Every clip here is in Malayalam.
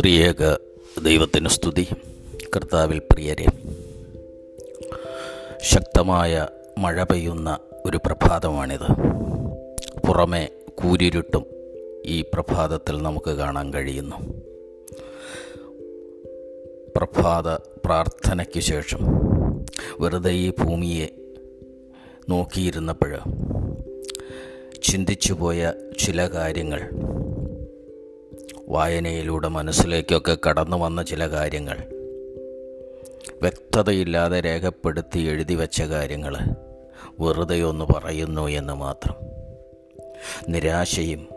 ത്രിയേക ദൈവത്തിന് സ്തുതി. കർത്താവിൽ പ്രിയരെ ശക്തമായ മഴ പെയ്യുന്ന ഒരു പ്രഭാതമാണിത്. പുറമെ കൂരിരുട്ടും ഈ പ്രഭാതത്തിൽ നമുക്ക് കാണാൻ കഴിയുന്നു. പ്രഭാത പ്രാർത്ഥനയ്ക്ക് ശേഷം വെറുതെ ഈ ഭൂമിയെ നോക്കിയിരുന്നപ്പോൾ ചിന്തിച്ചുപോയ ചില കാര്യങ്ങൾ. വായനയിലൂടെ മനസ്സിലേക്കൊക്കെ കടന്നു വന്ന ചില കാര്യങ്ങൾ. വ്യക്തതയില്ലാതെ രേഖപ്പെടുത്തി എഴുതി വെച്ച കാര്യങ്ങൾ വെറുതെ ഒന്ന് പറയുന്നു എന്ന് മാത്രം. നിരാശയും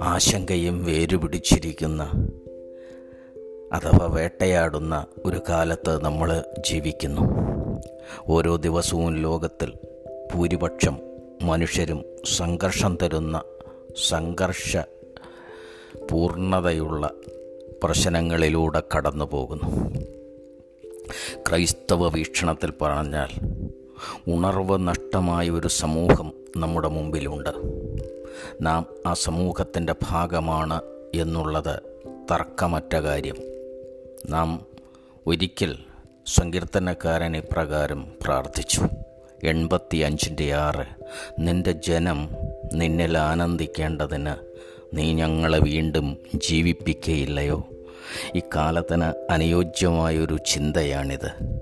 ആശങ്കയും വേരുപിടിച്ചിരിക്കുന്ന അഥവാ വേട്ടയാടുന്ന ഒരു കാലത്ത് നമ്മൾ ജീവിക്കുന്നു. ഓരോ ദിവസവും ലോകത്തിൽ ഭൂരിപക്ഷം മനുഷ്യരും സംഘർഷം തരുന്ന സംഘർഷ പൂർണതയുള്ള പ്രശ്നങ്ങളിലൂടെ കടന്നു പോകുന്നു. ക്രൈസ്തവ വീക്ഷണത്തിൽ പറഞ്ഞാൽ ഉണർവ് നഷ്ടമായ ഒരു സമൂഹം നമ്മുടെ മുമ്പിലുണ്ട്. നാം ആ സമൂഹത്തിന്റെ ഭാഗമാണ് എന്നുള്ളത് തർക്കമറ്റ കാര്യം. നാം ഒരിക്കൽ സങ്കീർത്തനക്കാരൻ ഇപ്രകാരം പ്രാർത്ഥിച്ചു. എൺപത്തി അഞ്ചിന്റെ ആറ്. നിന്റെ ജനം നിന്നിൽ ആനന്ദിക്കേണ്ടതിന് നീ ഞങ്ങളെ വീണ്ടും ജീവിപ്പിക്കയില്ലയോ? ഇക്കാലത്തിന് അനുയോജ്യമായൊരു ചിന്തയാണിത്.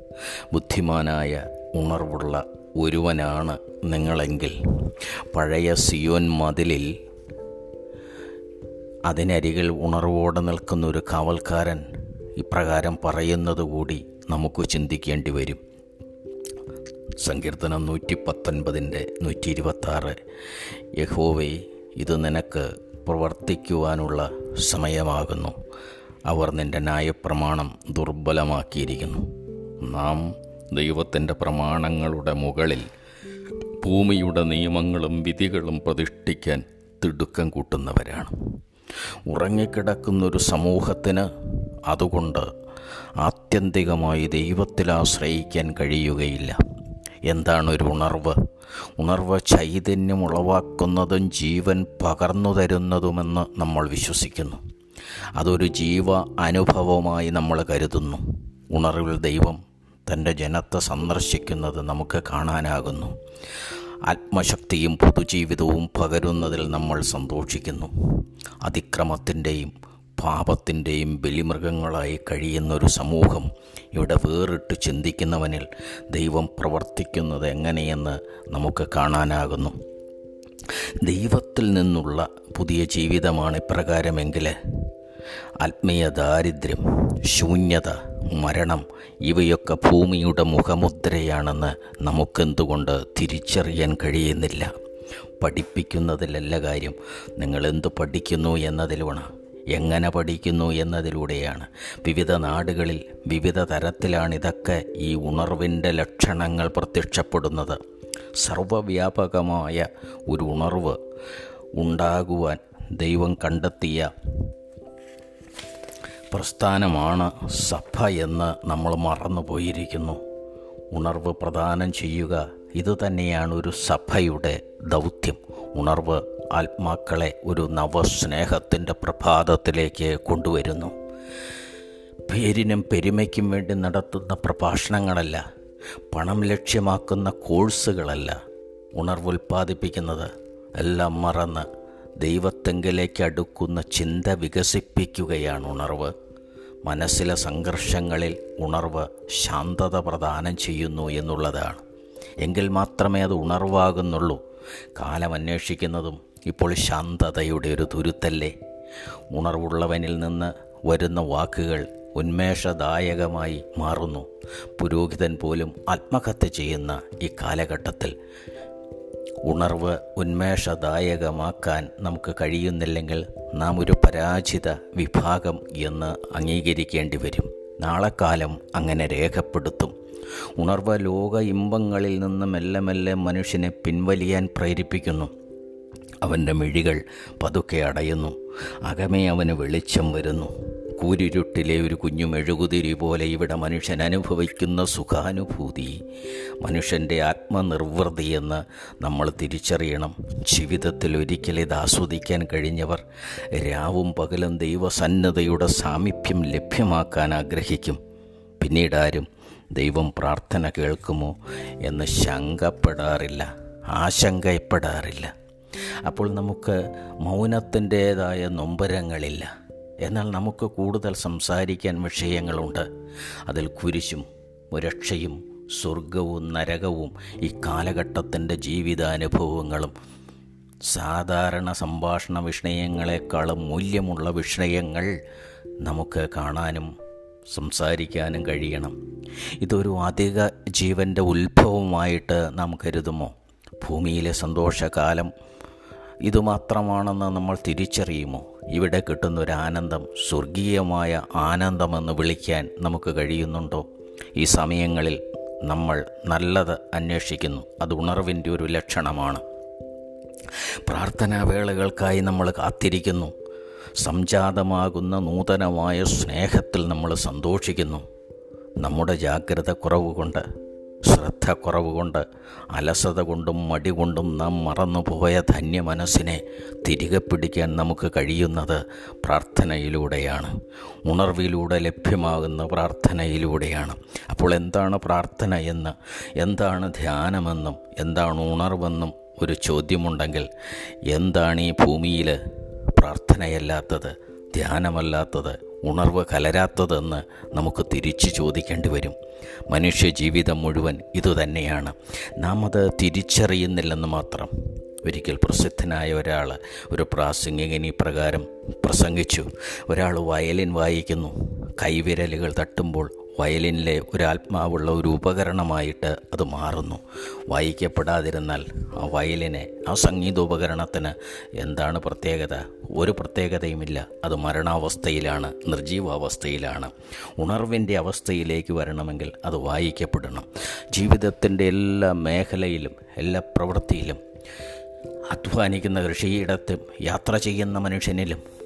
ബുദ്ധിമാനായ ഉണർവുള്ള ഒരുവനാണ് നിങ്ങളെങ്കിൽ. പഴയ സിയോൻ മതിലിൽ അതിനരികിൽ ഉണർവോടെ നിൽക്കുന്ന ഒരു കാവൽക്കാരൻ ഇപ്രകാരം പറയുന്നത് കൂടി നമുക്ക് ചിന്തിക്കേണ്ടി വരും. സങ്കീർത്തനം നൂറ്റി പത്തൊൻപതിന്റെ നൂറ്റി ഇരുപത്താറ് യഹോവേ ഇത് നിനക്ക് പ്രവർത്തിക്കുവാനുള്ള സമയമാകുന്നു. അവർ നിന്റെ ന്യായപ്രമാണം ദുർബലമാക്കിയിരിക്കുന്നു. നാം ദൈവത്തിന്റെ പ്രമാണങ്ങളുടെ മുകളിൽ ഭൂമിയുടെ നിയമങ്ങളും വിധികളും പ്രതിഷ്ഠിക്കാൻ തിടുക്കം കൂട്ടുന്നവരാണ്. ഉറങ്ങിക്കിടക്കുന്നൊരു സമൂഹത്തിന് അതുകൊണ്ട് ആത്യന്തികമായി ദൈവത്തിൽ ആശ്രയിക്കാൻ കഴിയുകയില്ല. എന്താണ് ഒരു ഉണർവ്? ഉണർവ് ചൈതന്യം ഉളവാക്കുന്നതും ജീവൻ പകർന്നു തരുന്നതുമെന്ന് നമ്മൾ വിശ്വസിക്കുന്നു. അതൊരു ജീവ അനുഭവമായി നമ്മൾ കരുതുന്നു. ഉണർവിൽ ദൈവം തന്റെ ജനത്തെ സന്ദർശിക്കുന്നത് നമുക്ക് കാണാനാകുന്നു. ആത്മശക്തിയും പൊതുജീവിതവും പകരുന്നതിൽ നമ്മൾ സന്തോഷിക്കുന്നു. അതിക്രമത്തിന്റെയും പാപത്തിന്റെയും ബലിമൃഗങ്ങളായി കഴിയുന്നൊരു സമൂഹം ഇവിടെ വേറിട്ട് ചിന്തിക്കുന്നവനിൽ ദൈവം പ്രവർത്തിക്കുന്നത് എങ്ങനെയെന്ന് നമുക്ക് കാണാനാകുന്നു. ദൈവത്തിൽ നിന്നുള്ള പുതിയ ജീവിതമാണ് ഇപ്രകാരമെങ്കിൽ ആത്മീയ ദാരിദ്ര്യം ശൂന്യത മരണം ഇവയൊക്കെ ഭൂമിയുടെ മുഖമുദ്രയാണെന്ന് നമുക്കെന്തുകൊണ്ട് തിരിച്ചറിയാൻ കഴിയുന്നില്ല. പഠിപ്പിക്കുന്നതിലല്ല കാര്യം നിങ്ങൾ എന്ത് പഠിക്കുന്നു എന്നതിലാണ് എങ്ങനെ പഠിക്കുന്നു എന്നതിലൂടെയാണ്. വിവിധ നാടുകളിൽ വിവിധ തരത്തിലാണിതൊക്കെ ഈ ഉണർവിന്റെ ലക്ഷണങ്ങൾ പ്രത്യക്ഷപ്പെടുന്നത്. സർവവ്യാപകമായ ഒരു ഉണർവ് ഉണ്ടാകുവാൻ ദൈവം കണ്ടെത്തിയ പ്രസ്ഥാനമാണ് സഭ എന്ന് നമ്മൾ മറന്നു പോയിരിക്കുന്നു ഉണർവ് പ്രദാനം ചെയ്യുക ഇതുതന്നെയാണ് ഒരു സഭയുടെ ദൗത്യം. ഉണർവ് ആത്മാക്കളെ ഒരു നവസ്നേഹത്തിന്റെ പ്രഭാതത്തിലേക്ക് കൊണ്ടുവരുന്നു. പേരിനും പെരുമയ്ക്കും വേണ്ടി നടത്തുന്ന പ്രഭാഷണങ്ങളല്ല പണം ലക്ഷ്യമാക്കുന്ന കോഴ്സുകളല്ല ഉണർവുൽപ്പാദിപ്പിക്കുന്നത് എല്ലാം മറന്ന് ദൈവത്തെങ്കിലേക്ക് അടുക്കുന്ന ചിന്ത വികസിപ്പിക്കുകയാണ് ഉണർവ്. മനസ്സിലെ സംഘർഷങ്ങളിൽ ഉണർവ് ശാന്തത പ്രദാനം ചെയ്യുന്നു എന്നുള്ളതാണ്. എങ്കിൽ മാത്രമേ അത് ഉണർവാകുന്നുള്ളൂ. കാലം അന്വേഷിക്കുന്നതും ഇപ്പോൾ ശാന്തതയുടെ ഒരു തുരുത്തല്ലേ? ഉണർവുള്ളവനിൽ നിന്ന് വരുന്ന വാക്കുകൾ ഉന്മേഷദായകമായി മാറുന്നു. പുരോഹിതൻ പോലും ആത്മഹത്യ ചെയ്യുന്ന ഈ കാലഘട്ടത്തിൽ ഉണർവ് ഉന്മേഷദായകമാക്കാൻ നമുക്ക് കഴിയുന്നില്ലെങ്കിൽ നാം ഒരു പരാജിത വിഭാഗം എന്ന് അംഗീകരിക്കേണ്ടി വരും. നാളെക്കാലം അങ്ങനെ രേഖപ്പെടുത്തും. ഉണർവ് ലോക ഇമ്പങ്ങളിൽ നിന്ന് മെല്ലെ മെല്ലെ മനുഷ്യനെ പിൻവലിയാൻ പ്രേരിപ്പിക്കുന്നു. അവന്റെ മിഴികൾ പതുക്കെ അടയുന്നു. അകമേ അവന് വെളിച്ചം വരുന്നു. കൂരിരുട്ടിലെ ഒരു കുഞ്ഞു മെഴുകുതിരി പോലെ ഇവിടെ മനുഷ്യൻ അനുഭവിക്കുന്ന സുഖാനുഭൂതി മനുഷ്യന്റെ ആത്മനിർവൃതിയെന്ന് നമ്മൾ തിരിച്ചറിയണം. ജീവിതത്തിൽ ഒരിക്കൽ ഇത് ആസ്വദിക്കാൻ കഴിഞ്ഞവർ രാവും പകലും ദൈവസന്നദ്ധയുടെ സാമീപ്യം ലഭ്യമാക്കാൻ ആഗ്രഹിക്കും. പിന്നീടാരും ദൈവം പ്രാർത്ഥന കേൾക്കുമോ എന്ന് ശങ്കപ്പെടാറില്ല ആശങ്കപ്പെടാറില്ല. അപ്പോൾ നമുക്ക് മൗനത്തിന്റേതായ നൊമ്പരങ്ങളില്ല. എന്നാൽ നമുക്ക് കൂടുതൽ സംസാരിക്കാൻ വിഷയങ്ങളുണ്ട്. അതിൽ കുരിശും രക്ഷയും സ്വർഗവും നരകവും ഈ കാലഘട്ടത്തിന്റെ ജീവിതാനുഭവങ്ങളും സാധാരണ സംഭാഷണ വിഷയങ്ങളെക്കാളും മൂല്യമുള്ള വിഷയങ്ങൾ നമുക്ക് കാണാനും സംസാരിക്കാനും കഴിയണം. ഇതൊരു അധിക ജീവന്റെ ഉത്ഭവമായിട്ട് നാം കരുതുമോ? ഭൂമിയിലെ സന്തോഷകാലം ഇതുമാത്രമാണെന്ന് നമ്മൾ തിരിച്ചറിയുമോ? ഇവിടെ കിട്ടുന്ന ഒരു ആനന്ദം സ്വർഗീയമായ ആനന്ദമെന്ന് വിളിക്കാൻ നമുക്ക് കഴിയുന്നുണ്ടോ? ഈ സമയങ്ങളിൽ നമ്മൾ നല്ലത് അന്വേഷിക്കുന്നു. അത് ഉണർവിന്റെ ഒരു ലക്ഷണമാണ്. പ്രാർത്ഥനാവേളകൾക്കായി നമ്മൾ കാത്തിരിക്കുന്നു. സംജാതമാകുന്ന നൂതനമായ സ്നേഹത്തിൽ നമ്മൾ സന്തോഷിക്കുന്നു. നമ്മുടെ ജാഗ്രത കുറവുകൊണ്ട് ശ്രദ്ധ കുറവുകൊണ്ട് അലസത കൊണ്ടും മടി കൊണ്ടും നാം മറന്നുപോയ ധന്യ മനസ്സിനെ തിരികെ പിടിക്കാൻ നമുക്ക് കഴിയുന്നത് പ്രാർത്ഥനയിലൂടെയാണ്. ഉണർവിലൂടെ ലഭ്യമാകുന്ന പ്രാർത്ഥനയിലൂടെയാണ്. അപ്പോൾ എന്താണ് പ്രാർത്ഥന എന്ന് എന്താണ് ധ്യാനമെന്നും എന്താണ് ഉണർവെന്നും ഒരു ചോദ്യമുണ്ടെങ്കിൽ എന്താണ് ഈ ഭൂമിയിൽ പ്രാർത്ഥനയല്ലാത്തത് ധ്യാനമല്ലാത്തത് ഉണർവ് കലരാത്തതെന്ന് നമുക്ക് തിരിച്ചു ചോദിക്കേണ്ടി വരും. മനുഷ്യ ജീവിതം മുഴുവൻ ഇതുതന്നെയാണ്. നാം അത് തിരിച്ചറിയുന്നില്ലെന്ന് മാത്രം. ഒരിക്കൽ പ്രസിദ്ധനായ ഒരാൾ ഒരു പ്രാസംഗികൻ ഈ പ്രകാരം പ്രസംഗിച്ചു. ഒരാൾ വയലിൻ വായിക്കുന്നു. കൈവിരലുകൾ തട്ടുമ്പോൾ വയലിനിലെ ഒരു ആത്മാവുള്ള ഒരു ഉപകരണമായിട്ട് അത് മാറുന്നു. വായിക്കപ്പെടാതിരുന്നാൽ ആ വയലിനെ ആ സംഗീതോപകരണത്തിന് എന്താണ് പ്രത്യേകത? ഒരു പ്രത്യേകതയുമില്ല. അത് മരണാവസ്ഥയിലാണ് നിർജീവാവസ്ഥയിലാണ്. ഉണർവിന്റെ അവസ്ഥയിലേക്ക് വരണമെങ്കിൽ അത് വായിക്കപ്പെടണം. ജീവിതത്തിന്റെ എല്ലാ മേഖലയിലും എല്ലാ പ്രവൃത്തിയിലും അധ്വാനിക്കുന്ന കൃഷിയിടത്തും യാത്ര ചെയ്യുന്ന മനുഷ്യനിലും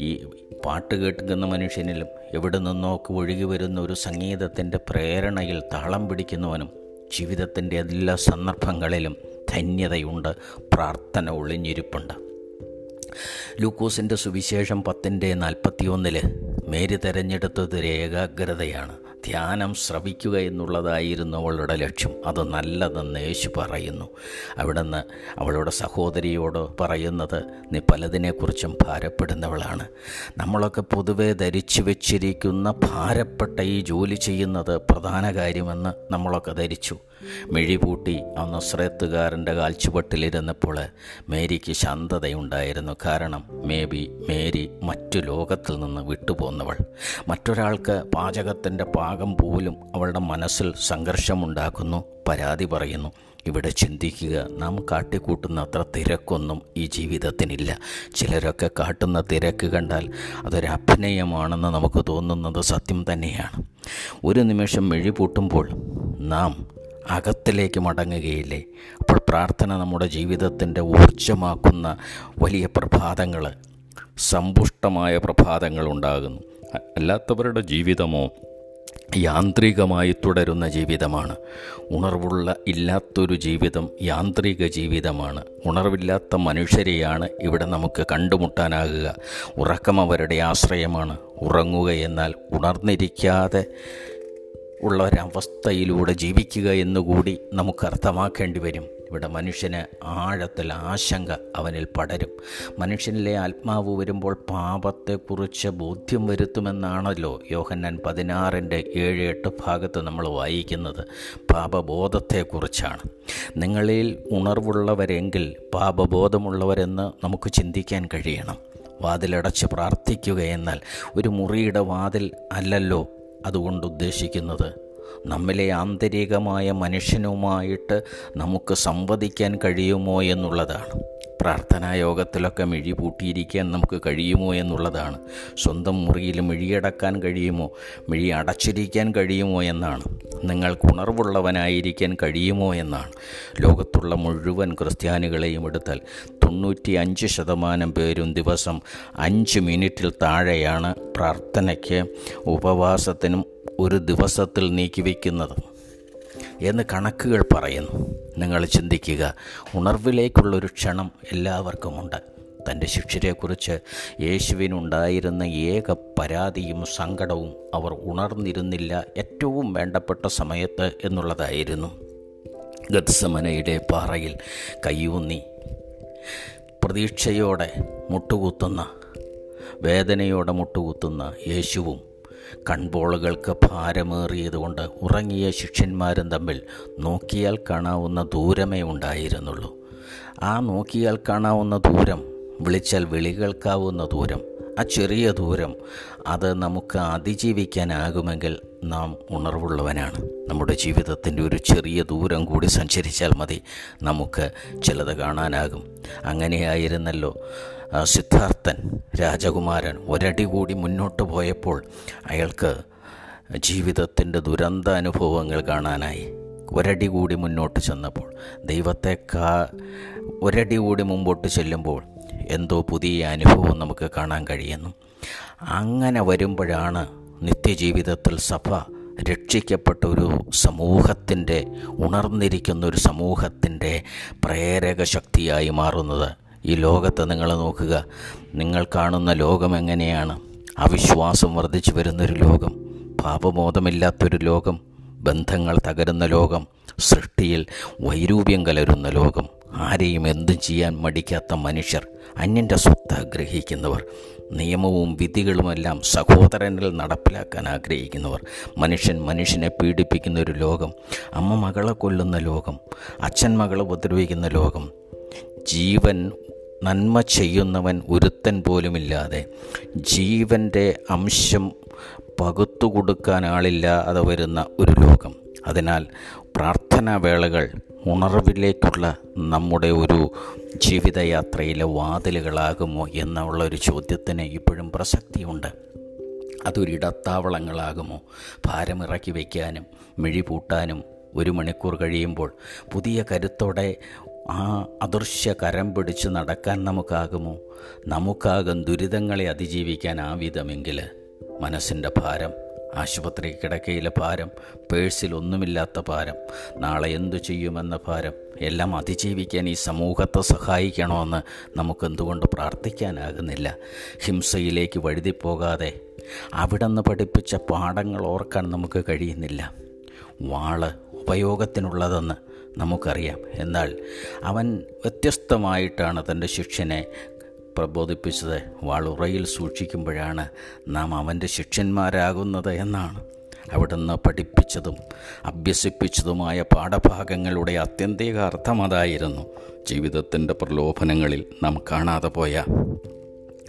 ഈ പാട്ട് കേൾക്കുന്ന മനുഷ്യനിലും എവിടെ നിന്നോക്ക് ഒഴുകി വരുന്ന ഒരു സംഗീതത്തിന്റെ പ്രേരണയിൽ താളം പിടിക്കുന്നവനും ജീവിതത്തിന്റെ എല്ലാ സന്ദർഭങ്ങളിലും ധന്യതയുണ്ട് പ്രാർത്ഥന ഒളിഞ്ഞിരിപ്പുണ്ട്. ലൂക്കോസിന്റെ സുവിശേഷം പത്തിന്റെ നാൽപ്പത്തിയൊന്നിൽ മേരി തിരഞ്ഞെടുത്തത് ഏകാഗ്രതയാണ്. ധ്യാനം ശ്രവിക്കുക എന്നുള്ളതായിരുന്നു അവളുടെ ലക്ഷ്യം. അത് നല്ലതെന്ന് യേശു പറയുന്നു. അവിടുന്ന് അവളുടെ സഹോദരിയോട് പറയുന്നത് നീ പലതിനെക്കുറിച്ചും ഭാരപ്പെടുന്നവളാണ്. നമ്മളൊക്കെ പൊതുവെ ധരിച്ചു വെച്ചിരിക്കുന്ന ഭാരപ്പെട്ട ഈ ജോലി ചെയ്യുന്നത് പ്രധാന കാര്യമെന്ന് നമ്മളൊക്കെ ധരിച്ചു. മിഴിപൂട്ടി ആ നസ്രത്തുകാരന്റെ കാൽച്ചുവട്ടിലിരുന്നപ്പോൾ മേരിക്ക് ശാന്തതയുണ്ടായിരുന്നു. കാരണം മേ ബി മേരി മറ്റു ലോകത്തിൽ നിന്ന് വിട്ടുപോന്നവൾ. മറ്റൊരാൾക്ക് പാചകത്തിന്റെ പാകം പോലും അവളുടെ മനസ്സിൽ സംഘർഷമുണ്ടാക്കുന്നു. പരാതി പറയുന്നു ഇവിടെ ചിന്തിക്കുക നാം കാട്ടിക്കൂട്ടുന്ന അത്ര തിരക്കൊന്നും ഈ ജീവിതത്തിനില്ല. ചിലരൊക്കെ കാട്ടുന്ന തിരക്ക് കണ്ടാൽ അതൊരു അഭിനയമാണെന്ന് നമുക്ക് തോന്നുന്നത് സത്യം തന്നെയാണ്. ഒരു നിമിഷം മെഴിപൂട്ടുമ്പോൾ നാം അകത്തിലേക്ക് മടങ്ങുകയില്ലേ? അപ്പോൾ പ്രാർത്ഥന നമ്മുടെ ജീവിതത്തിന്റെ ഊർജമാക്കുന്ന വലിയ പ്രഭാതങ്ങൾ സമ്പുഷ്ടമായ പ്രഭാതങ്ങൾ ഉണ്ടാകുന്നു. അല്ലാത്തവരുടെ ജീവിതമോ യാന്ത്രികമായി തുടരുന്ന ജീവിതമാണ്. ഉണർവുള്ള ഇല്ലാത്തൊരു ജീവിതം യാന്ത്രിക ജീവിതമാണ്. ഉണർവില്ലാത്ത മനുഷ്യരെയാണ് ഇവിടെ നമുക്ക് കണ്ടുമുട്ടാനാകുക. ഉറക്കം അവരുടെ ആശ്രയമാണ്. ഉറങ്ങുക എന്നാൽ ഉണർന്നിരിക്കാതെ ഉള്ള ഒരവസ്ഥയിലൂടെ ജീവിക്കുക എന്നുകൂടി നമുക്ക് അർത്ഥമാക്കേണ്ടി വരും. ഇവിടെ മനുഷ്യന് ആഴത്തിൽ ആശങ്ക അവനിൽ പടരും. മനുഷ്യനിലെ ആത്മാവ് വരുമ്പോൾ പാപത്തെക്കുറിച്ച് ബോധ്യം വരുത്തുമെന്നാണല്ലോ യോഹന്നാൻ പതിനാറിന്റെ ഏഴ് എട്ട് ഭാഗത്ത് നമ്മൾ വായിക്കുന്നത്. പാപബോധത്തെക്കുറിച്ചാണ്. നിങ്ങളിൽ ഉണർവുള്ളവരെങ്കിൽ പാപബോധമുള്ളവരെന്ന് നമുക്ക് ചിന്തിക്കാൻ കഴിയണം. വാതിലടച്ച് പ്രാർത്ഥിക്കുക എന്നാൽ ഒരു മുറിയുടെ വാതിൽ അല്ലല്ലോ അതുകൊണ്ട് ഉദ്ദേശിക്കുന്നത് നമ്മിലെ ആന്തരികമായ മനുഷ്യനുമായിട്ട് നമുക്ക് സംവദിക്കാൻ കഴിയുമോ എന്നുള്ളതാണ്. പ്രാർത്ഥനാ യോഗത്തിലൊക്കെ മിഴി പൂട്ടിയിരിക്കാൻ നമുക്ക് കഴിയുമോ എന്നുള്ളതാണ്. സ്വന്തം മുറിയിൽ മിഴിയടക്കാൻ കഴിയുമോ മിഴി അടച്ചിരിക്കാൻ കഴിയുമോ എന്നാണ്. നിങ്ങൾക്ക് ഉണർവുള്ളവനായിരിക്കാൻ കഴിയുമോ എന്നാണ്. ലോകത്തുള്ള മുഴുവൻ ക്രിസ്ത്യാനികളെയും എടുത്താൽ തൊണ്ണൂറ്റി അഞ്ച് ശതമാനം പേരും ദിവസം അഞ്ച് മിനിറ്റിൽ താഴെയാണ് പ്രാർത്ഥനയ്ക്ക് ഉപവാസത്തിനും ഒരു ദിവസത്തിൽ നീക്കിവെക്കുന്നത്. എന്ന് കണക്കുകൾ പറയുന്നു. നിങ്ങൾ ചിന്തിക്കുക ഉണർവിലേക്കുള്ളൊരു ക്ഷണം എല്ലാവർക്കുമുണ്ട്. തന്റെ ശിക്ഷരെക്കുറിച്ച് യേശുവിനുണ്ടായിരുന്ന ഏക പരാതിയും സങ്കടവും അവർ ഉണർന്നിരുന്നില്ല ഏറ്റവും വേണ്ടപ്പെട്ട സമയത്ത് എന്നുള്ളതായിരുന്നു. ഗത്സമനയുടെ പാറയിൽ കയ്യൂന്നി പ്രതീക്ഷയോടെ മുട്ടുകുത്തുന്ന വേദനയോടെ മുട്ടുകുത്തുന്ന യേശുവും കൺപോളുകൾക്ക് ഭാരമേറിയതുകൊണ്ട് ഉറങ്ങിയ ശിഷ്യന്മാരും തമ്മിൽ നോക്കിയാൽ കാണാവുന്ന ദൂരമേ ഉണ്ടായിരുന്നുള്ളൂ. ആ നോക്കിയാൽ കാണാവുന്ന ദൂരം വിളിച്ചാൽ വിളികൾക്കാവുന്ന ദൂരം ആ ചെറിയ ദൂരം അത് നമുക്ക് അതിജീവിക്കാനാകുമെങ്കിൽ നാം ഉണർവുള്ളവനാണ്. നമ്മുടെ ജീവിതത്തിന്റെ ഒരു ചെറിയ ദൂരം കൂടി സഞ്ചരിച്ചാൽ മതി. നമുക്ക് ചിലത് കാണാനാകും. അങ്ങനെയായിരുന്നല്ലോ. സിദ്ധാർത്ഥൻ രാജകുമാരൻ ഒരടി കൂടി മുന്നോട്ട് പോയപ്പോൾ അയാൾക്ക് ജീവിതത്തിന്റെ ദുരന്ത അനുഭവങ്ങൾ കാണാനായി. ഒരടി കൂടി മുന്നോട്ട് ചെന്നപ്പോൾ ദൈവത്തെ കാ ഒരടി കൂടി മുമ്പോട്ട് ചെല്ലുമ്പോൾ എന്തോ പുതിയ അനുഭവം നമുക്ക് കാണാൻ കഴിയുന്നു. അങ്ങനെ വരുമ്പോഴാണ് നിത്യജീവിതത്തിൽ സഭ രക്ഷിക്കപ്പെട്ട ഒരു സമൂഹത്തിന്റെ ഉണർന്നിരിക്കുന്ന ഒരു സമൂഹത്തിന്റെ പ്രേരക ശക്തിയായി മാറുന്നത്. ഈ ലോകത്ത് നിങ്ങൾ നോക്കുക നിങ്ങൾ കാണുന്ന ലോകം എങ്ങനെയാണ്? അവിശ്വാസം വർദ്ധിച്ചു വരുന്നൊരു ലോകം പാപബോധമില്ലാത്തൊരു ലോകം ബന്ധങ്ങൾ തകരുന്ന ലോകം സൃഷ്ടിയിൽ വൈരൂപ്യം കലരുന്ന ലോകം. ആരെയും എന്തും ചെയ്യാൻ മടിക്കാത്ത മനുഷ്യർ അന്യന്റെ സ്വത്ത് ആഗ്രഹിക്കുന്നവർ. നിയമവും വിധികളുമെല്ലാം സഹോദരനിൽ നടപ്പിലാക്കാൻ ആഗ്രഹിക്കുന്നവർ. മനുഷ്യൻ മനുഷ്യനെ പീഡിപ്പിക്കുന്ന ഒരു ലോകം അമ്മ മകളെ കൊല്ലുന്ന ലോകം അച്ഛൻ മകളെ ഉപദ്രവിക്കുന്ന ലോകം. ജീവൻ നന്മ ചെയ്യുന്നവൻ ഒരുത്തൻ പോലുമില്ലാതെ ജീവന്റെ അംശം പകുത്തു കൊടുക്കാൻ ആളില്ലാതെ വരുന്ന ഒരു ലോകം. അതിനാൽ പ്രാർത്ഥനാ വേളകൾ ഉണർവിലേക്കുള്ള നമ്മുടെ ഒരു ജീവിതയാത്രയിലെ വാതിലുകളാകുമോ എന്നുള്ള ഒരു ചോദ്യത്തിന് ഇപ്പോഴും പ്രസക്തിയുണ്ട്. അതൊരിടത്താവളങ്ങളാകുമോ? ഭാരമിറക്കി വയ്ക്കാനും മിഴി പൂട്ടാനും ഒരു മണിക്കൂർ കഴിയുമ്പോൾ പുതിയ കരുത്തോടെ ആ അദൃശ്യ കരം പിടിച്ച് നടക്കാൻ നമുക്കാകുമോ? നമുക്കാകും ദുരിതങ്ങളെ അതിജീവിക്കാൻ ആ വിധമെങ്കിൽ മനസ്സിന്റെ ഭാരം ആശുപത്രി കിടക്കയിലെ ഭാരം പേഴ്സിൽ ഒന്നുമില്ലാത്ത ഭാരം നാളെ എന്തു ചെയ്യുമെന്ന ഭാരം എല്ലാം അതിജീവിക്കാൻ ഈ സമൂഹത്തെ സഹായിക്കണമെന്ന് നമുക്കെന്തുകൊണ്ട് പ്രാർത്ഥിക്കാനാകുന്നില്ല. ഹിംസയിലേക്ക് വഴുതിപ്പോകാതെ അവിടെ നിന്ന് പഠിപ്പിച്ച പാഠങ്ങൾ ഓർക്കാൻ നമുക്ക് കഴിയുന്നില്ല. വാൾ ഉപയോഗത്തിനുള്ളതെന്ന് നമുക്കറിയാം. എന്നാൽ അവൻ വ്യത്യസ്തമായിട്ടാണ് തന്റെ ശിഷ്യനെ പ്രബോധിപ്പിച്ചത് വാളുറയിൽ സൂക്ഷിക്കുമ്പോഴാണ് നാം അവന്റെ ശിഷ്യന്മാരാകുന്നത് എന്നാണ്. അവിടുന്ന് പഠിപ്പിച്ചതും അഭ്യസിപ്പിച്ചതുമായ പാഠഭാഗങ്ങളുടെ ആത്യന്തിക അർത്ഥം അതായിരുന്നു. ജീവിതത്തിന്റെ പ്രലോഭനങ്ങളിൽ നാം കാണാതെ പോയ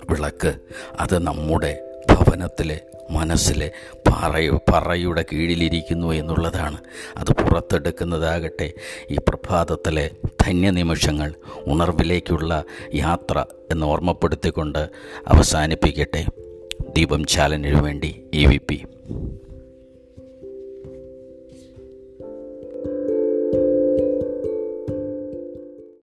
വിളക്ക് അത് നമ്മുടെ ഭവനത്തിലെ മനസ്സിലെ പാറയോ പറയുടെ കീഴിലിരിക്കുന്നു എന്നുള്ളതാണ്. അത് പുറത്തെടുക്കുന്നതാകട്ടെ ഈ പ്രഭാതത്തിലെ ധന്യനിമിഷങ്ങൾ ഉണർവിലേക്കുള്ള യാത്ര എന്ന് ഓർമ്മപ്പെടുത്തിക്കൊണ്ട് അവസാനിപ്പിക്കട്ടെ. ദീപം ചാലനു വേണ്ടി ഇ വി പി